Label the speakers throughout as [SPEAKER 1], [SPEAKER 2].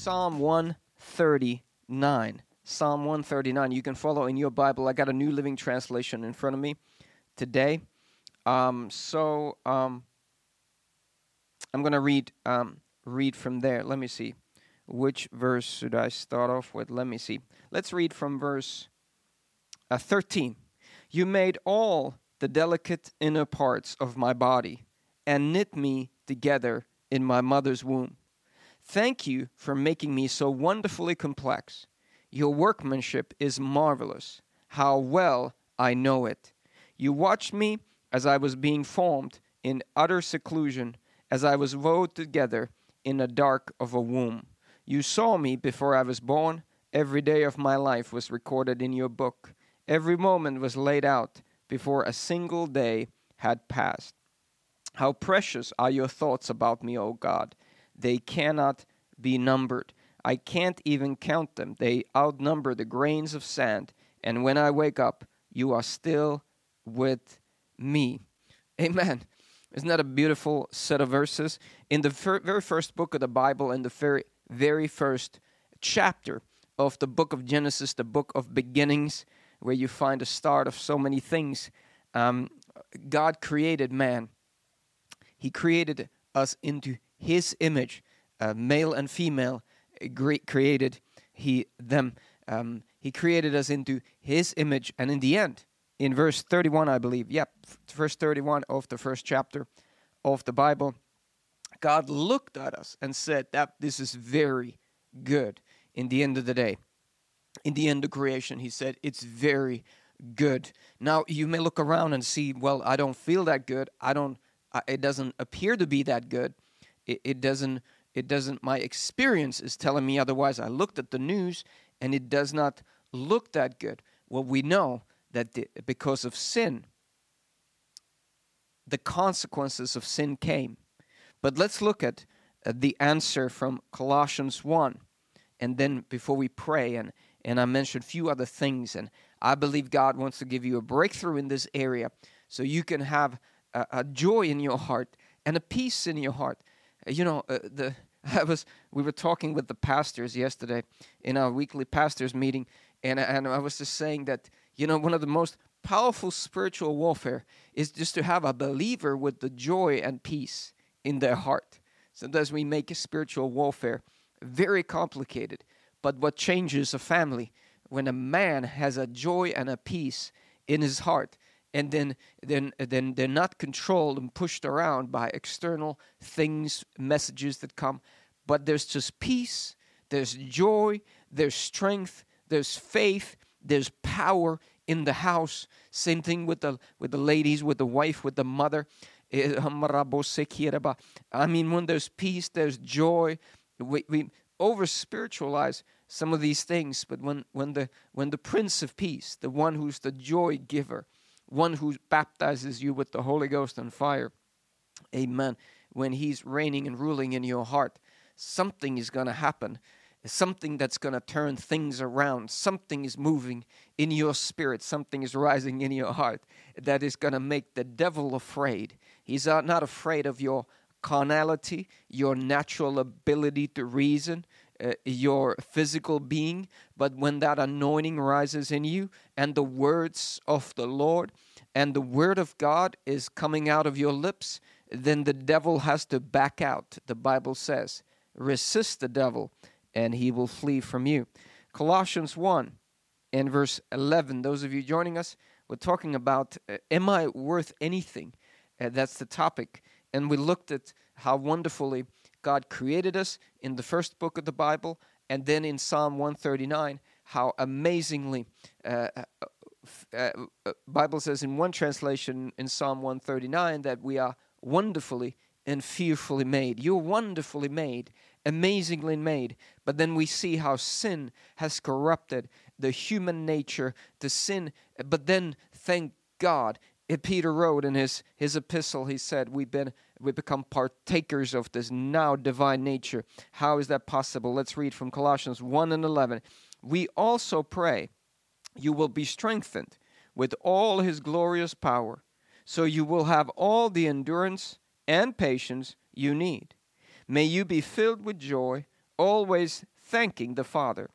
[SPEAKER 1] Psalm 139. Psalm 139. You can follow in your Bible. I got a New Living Translation in front of me today. Um, so um, I'm going to read um, read from there. Let me see. Which verse should I start off with? Let me see. Let's read from verse uh, 13. You made all the delicate inner parts of my body and knit me together in my mother's womb. Thank you for making me so wonderfully complex. Your workmanship is marvelous. How well I know it. You watched me as I was being formed in utter seclusion, as I was wove together in the dark of a womb. You saw me before I was born. Every day of my life was recorded in your book. Every moment was laid out before a single day had passed. How precious are your thoughts about me, O God! They cannot be numbered. I can't even count them. They outnumber the grains of sand. And when I wake up, you are still with me. Amen. Isn't that a beautiful set of verses? In the fir- very first book of the Bible, in the very, very first chapter of the book of Genesis, the book of beginnings, where you find the start of so many things, um, God created man. He created us into His image, uh, male and female. created He them. Um, he created us into His image, and in the end, in verse 31, I believe, yep, verse 31 of the first chapter of the Bible, God looked at us and said that this is very good. In the end of the day, in the end of creation, He said it's very good. Now you may look around and see, well, I don't feel that good. I don't it doesn't appear to be that good. It, it doesn't. It doesn't. My experience is telling me otherwise. I looked at the news, and it does not look that good. Well, we know that the, because of sin, the consequences of sin came. But let's look at uh, the answer from Colossians 1. And then before we pray, and, and I mentioned a few other things, and I believe God wants to give you a breakthrough in this area so you can have a, a joy in your heart and a peace in your heart. You know, uh, the I was we were talking with the pastors yesterday in our weekly pastors meeting, and and I was just saying that you know one of the most powerful spiritual warfare is just to have a believer with the joy and peace in their heart. Sometimes we make a spiritual warfare very complicated, but what changes a family when a man has a joy and a peace in his heart and then then then they're not controlled and pushed around by external things messages that come but there's just peace there's joy there's strength there's faith there's power in the house. Same thing with the with the ladies with the wife with the mother. I mean when there's peace there's joy. We, we over spiritualize some of these things but when when the when the prince of peace the one who's the joy giver one who baptizes you with the Holy Ghost and fire. Amen. When He's reigning and ruling in your heart, something is going to happen. Something that's going to turn things around. Something is moving in your spirit. Something is rising in your heart that is going to make the devil afraid. He's not afraid of your carnality, your natural ability to reason, uh, your physical being, but when that anointing rises in you and the words of the Lord and the word of God is coming out of your lips, then the devil has to back out. The Bible says, resist the devil and he will flee from you. Colossians 1 and verse 11, those of you joining us, we're talking about uh, Am I worth anything? Uh, that's the topic. And we looked at how wonderfully God created us in the first book of the Bible, and then in Psalm 139, how amazingly uh, uh, uh, uh, Bible says in one translation in Psalm 139 that we are wonderfully and fearfully made. You're wonderfully made, amazingly made. But then we see how sin has corrupted the human nature, the sin. But then, thank God, Peter wrote in his, his epistle, he said, We've been we become partakers of this now divine nature. How is that possible? Let's read from Colossians 1 and 11. We also pray you will be strengthened with all his glorious power, so you will have all the endurance and patience you need. May you be filled with joy always thanking the Father.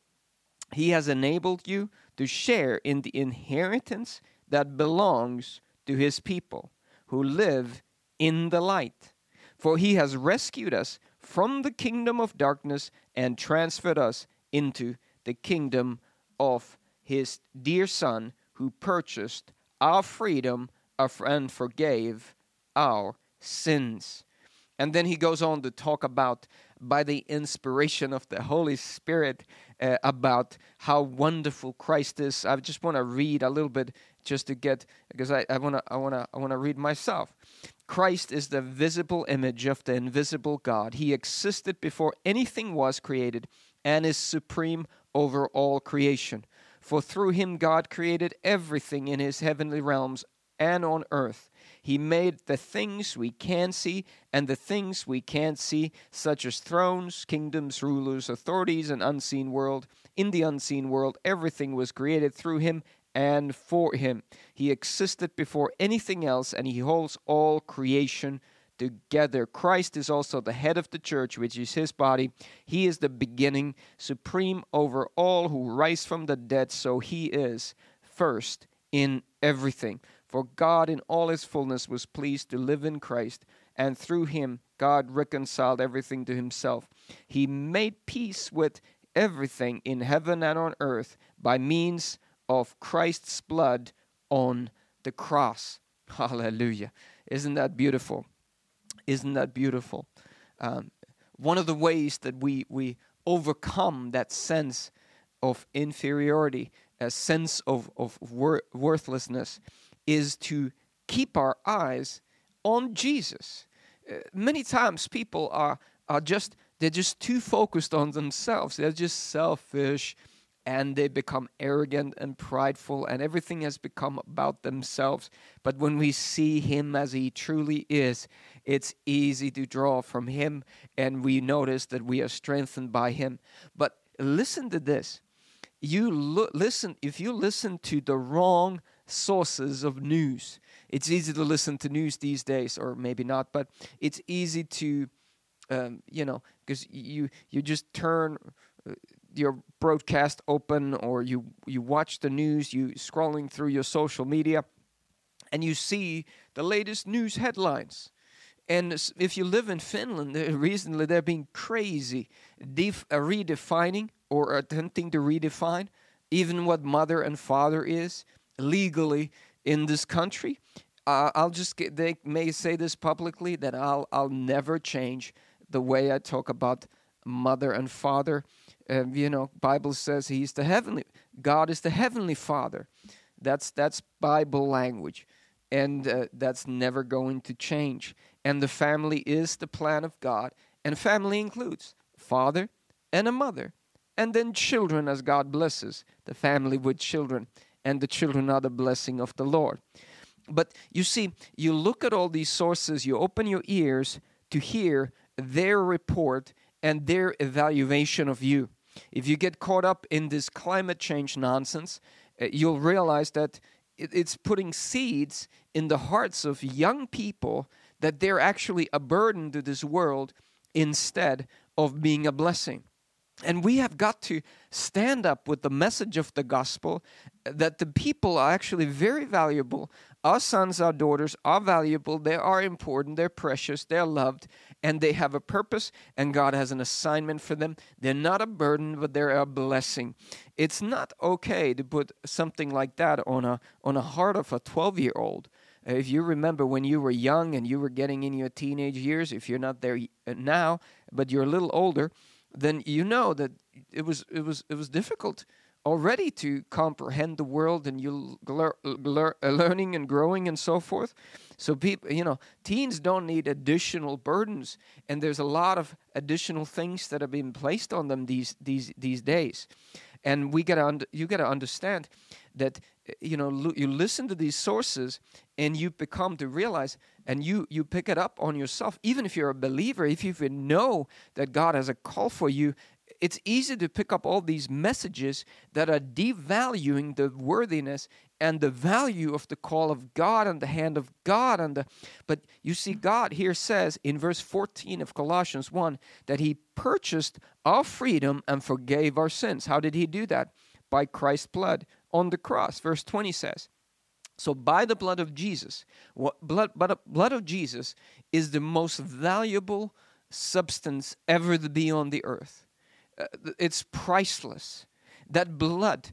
[SPEAKER 1] He has enabled you to share in the inheritance that belongs to His people who live in the light. For He has rescued us from the kingdom of darkness and transferred us into the kingdom of His dear Son, who purchased our freedom and forgave our sins. And then he goes on to talk about, by the inspiration of the Holy Spirit, uh, about how wonderful Christ is. I just want to read a little bit just to get, because I want to, I want to, I want to read myself. Christ is the visible image of the invisible God. He existed before anything was created and is supreme over all creation. For through him God created everything in his heavenly realms and on earth. He made the things we can see and the things we can't see, such as thrones, kingdoms, rulers, authorities, and unseen world. In the unseen world, everything was created through him and for him. He existed before anything else, and he holds all creation together. Christ is also the head of the church, which is his body. He is the beginning, supreme over all who rise from the dead, so he is first in everything. For God in all his fullness was pleased to live in Christ, and through him God reconciled everything to himself. He made peace with everything in heaven and on earth by means of Christ's blood on the cross. Hallelujah. Isn't that beautiful? Isn't that beautiful? Um, one of the ways that we, we overcome that sense of inferiority, a sense of, of wor- worthlessness, is to keep our eyes on Jesus. Uh, many times people are, are just they're just too focused on themselves. They're just selfish and they become arrogant and prideful and everything has become about themselves. But when we see him as he truly is, it's easy to draw from him and we notice that we are strengthened by him. But listen to this. You lo- listen if you listen to the wrong sources of news. It's easy to listen to news these days, or maybe not, but it's easy to, um, you know, because you you just turn uh, your broadcast open, or you you watch the news, you scrolling through your social media, and you see the latest news headlines. And if you live in Finland, recently they're being crazy, def- uh, redefining or attempting to redefine even what mother and father is legally in this country. Uh, I'll just get, they may say this publicly that I'll I'll never change the way I talk about mother and father. Uh, you know, Bible says He's the heavenly God is the heavenly Father. That's that's Bible language, and uh, that's never going to change. And the family is the plan of God, and family includes father and a mother, and then children as God blesses the family with children and the children are the blessing of the Lord. But you see, you look at all these sources, you open your ears to hear their report and their evaluation of you. If you get caught up in this climate change nonsense, uh, you'll realize that it's putting seeds in the hearts of young people that they're actually a burden to this world instead of being a blessing. And we have got to stand up with the message of the gospel that the people are actually very valuable. Our sons, our daughters are valuable, they are important, they're precious, they're loved, and they have a purpose, and God has an assignment for them. They're not a burden, but they're a blessing. It's not okay to put something like that on a, on a heart of a 12 year old. If you remember when you were young and you were getting in your teenage years, if you're not there uh, now, but you're a little older, then you know that it was it was it was difficult already to comprehend the world and you lear, lear, learning and growing and so forth. So people you know teens don't need additional burdens and there's a lot of additional things that are being placed on them these these these days. And we got to you got to understand that you know you listen to these sources and you become to realize and you you pick it up on yourself even if you're a believer if you even know that god has a call for you it's easy to pick up all these messages that are devaluing the worthiness and the value of the call of God and the hand of God and the but you see God here says in verse 14 of Colossians 1 that he purchased our freedom and forgave our sins. How did he do that? By Christ's blood on the cross. Verse 20 says, so by the blood of Jesus, what blood, but blood of Jesus is the most valuable substance ever to be on the earth. Uh, it's priceless that blood.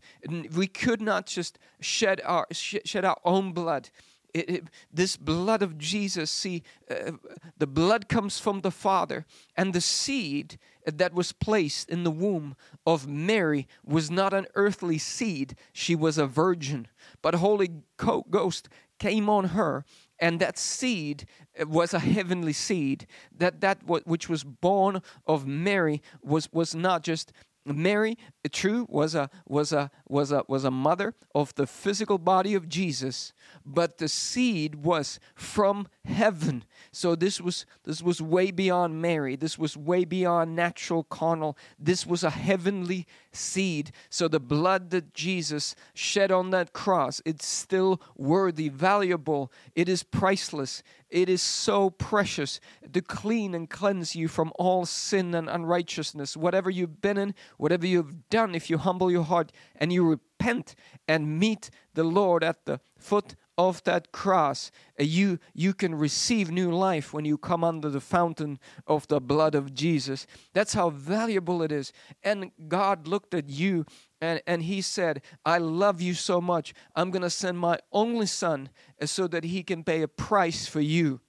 [SPEAKER 1] We could not just shed our shed our own blood. It, it, this blood of Jesus, see, uh, the blood comes from the Father, and the seed that was placed in the womb of Mary was not an earthly seed, she was a virgin. But Holy Ghost came on her, and that seed was a heavenly seed. That that which was born of Mary was was not just Mary, true, was a was a was a was a mother of the physical body of Jesus, but the seed was from heaven. So this was this was way beyond Mary. This was way beyond natural carnal. This was a heavenly seed. So the blood that Jesus shed on that cross, it's still worthy, valuable. It is priceless. It is so precious to clean and cleanse you from all sin and unrighteousness. Whatever you've been in, whatever you've done, if you humble your heart and you repent and meet the Lord at the foot of that cross, uh, you, you can receive new life when you come under the fountain of the blood of Jesus. That's how valuable it is. And God looked at you and, and He said, I love you so much. I'm going to send my only Son uh, so that He can pay a price for you.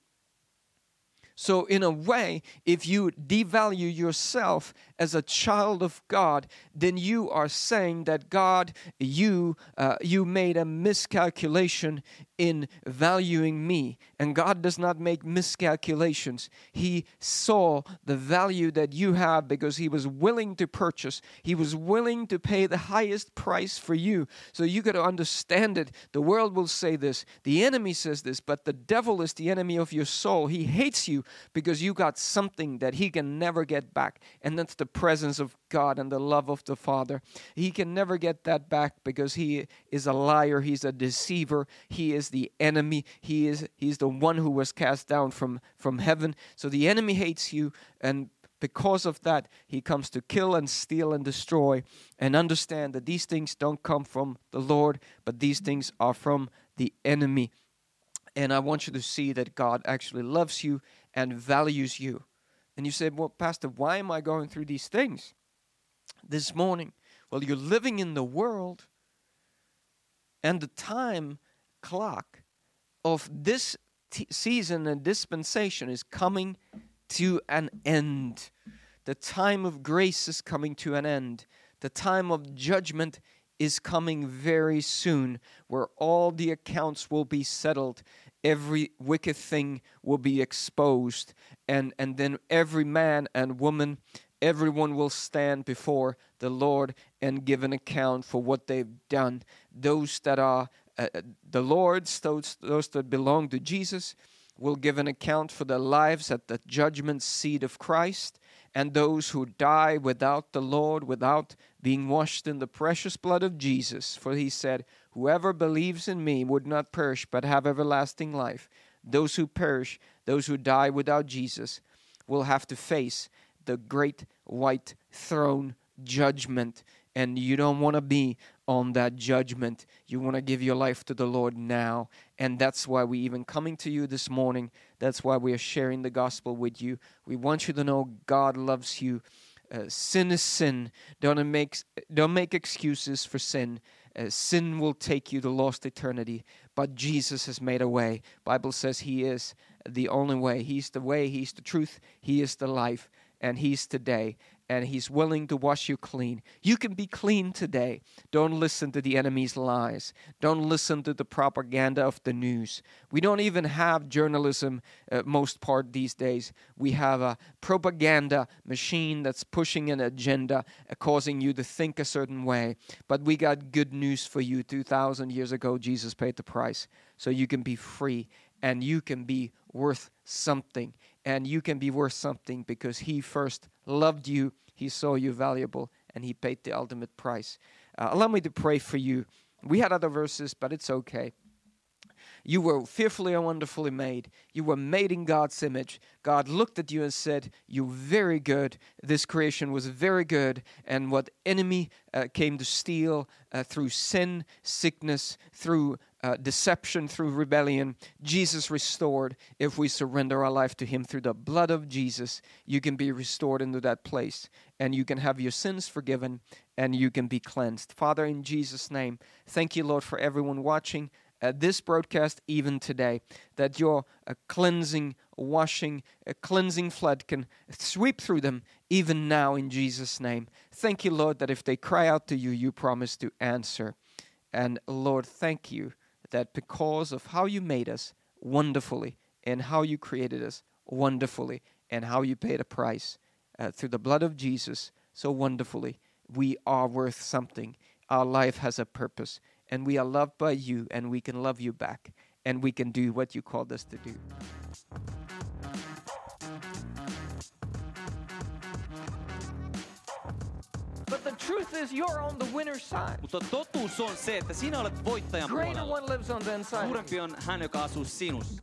[SPEAKER 1] So, in a way, if you devalue yourself as a child of God, then you are saying that God, you, uh, you made a miscalculation in valuing me. And God does not make miscalculations. He saw the value that you have because He was willing to purchase, He was willing to pay the highest price for you. So you got to understand it. The world will say this, the enemy says this, but the devil is the enemy of your soul. He hates you because you got something that he can never get back, and that's the presence of God and the love of the Father. He can never get that back because he is a liar, he's a deceiver, he is the enemy, he is he's the one who was cast down from from heaven. So the enemy hates you and because of that, he comes to kill and steal and destroy. And understand that these things don't come from the Lord, but these things are from the enemy. And I want you to see that God actually loves you and values you. And you said, Well, Pastor, why am I going through these things this morning? Well, you're living in the world, and the time clock of this t- season and dispensation is coming to an end. The time of grace is coming to an end. The time of judgment is coming very soon, where all the accounts will be settled every wicked thing will be exposed and and then every man and woman everyone will stand before the lord and give an account for what they've done. Those that are uh, uh the lord's those those that belong to jesus will give an account for their lives at the judgment seat of christ and those who die without the lord without being washed in the precious blood of jesus. For he said Whoever believes in me would not perish but have everlasting life. Those who perish, those who die without Jesus, will have to face the great white throne judgment. And you don't want to be on that judgment. You want to give your life to the Lord now. And that's why we even coming to you this morning. That's why we are sharing the gospel with you. We want you to know God loves you. Uh, sin is sin. Don't make, don't make excuses for sin uh, sin will take you to lost eternity but jesus has made a way. Bible says he is the only way. He's the way he's the truth he is the life and he's today and He's willing to wash you clean. You can be clean today. Don't listen to the enemy's lies. Don't listen to the propaganda of the news. We don't even have journalism uh, most part these days. We have a propaganda machine that's pushing an agenda, uh, causing you to think a certain way. But we got good news for you. 2,000 years ago, Jesus paid the price. So you can be free and you can be worth something. And you can be worth something because He first loved you, He saw you valuable, and He paid the ultimate price. Uh, allow me to pray for you We had other verses, but it's okay. You were fearfully and wonderfully made. You were made in God's image. God looked at you and said, You're very good. This creation was very good. And what enemy uh, came to steal uh, through sin, sickness, through uh, deception, through rebellion, Jesus restored. If we surrender our life to Him through the blood of Jesus, you can be restored into that place and you can have your sins forgiven and you can be cleansed. Father, in Jesus' name, thank you, Lord, for everyone watching uh, this broadcast even today, that your uh, cleansing, washing, uh, cleansing flood can sweep through them even now in Jesus' name. Thank you, Lord, that if they cry out to you, you promise to answer. And Lord, thank you that because of how you made us wonderfully and how you created us wonderfully and how you paid a price uh, through the blood of Jesus so wonderfully, we are worth something. Our life has a purpose and we are loved by you and we can love you back and we can do what you called us to do. Truth is you're on the winner's side.
[SPEAKER 2] Mutta totuus on se, että sinä olet voittajan
[SPEAKER 1] Greater
[SPEAKER 2] puolella.
[SPEAKER 1] one lives on the inside.
[SPEAKER 2] Suurempi on hän, joka asuu sinussa.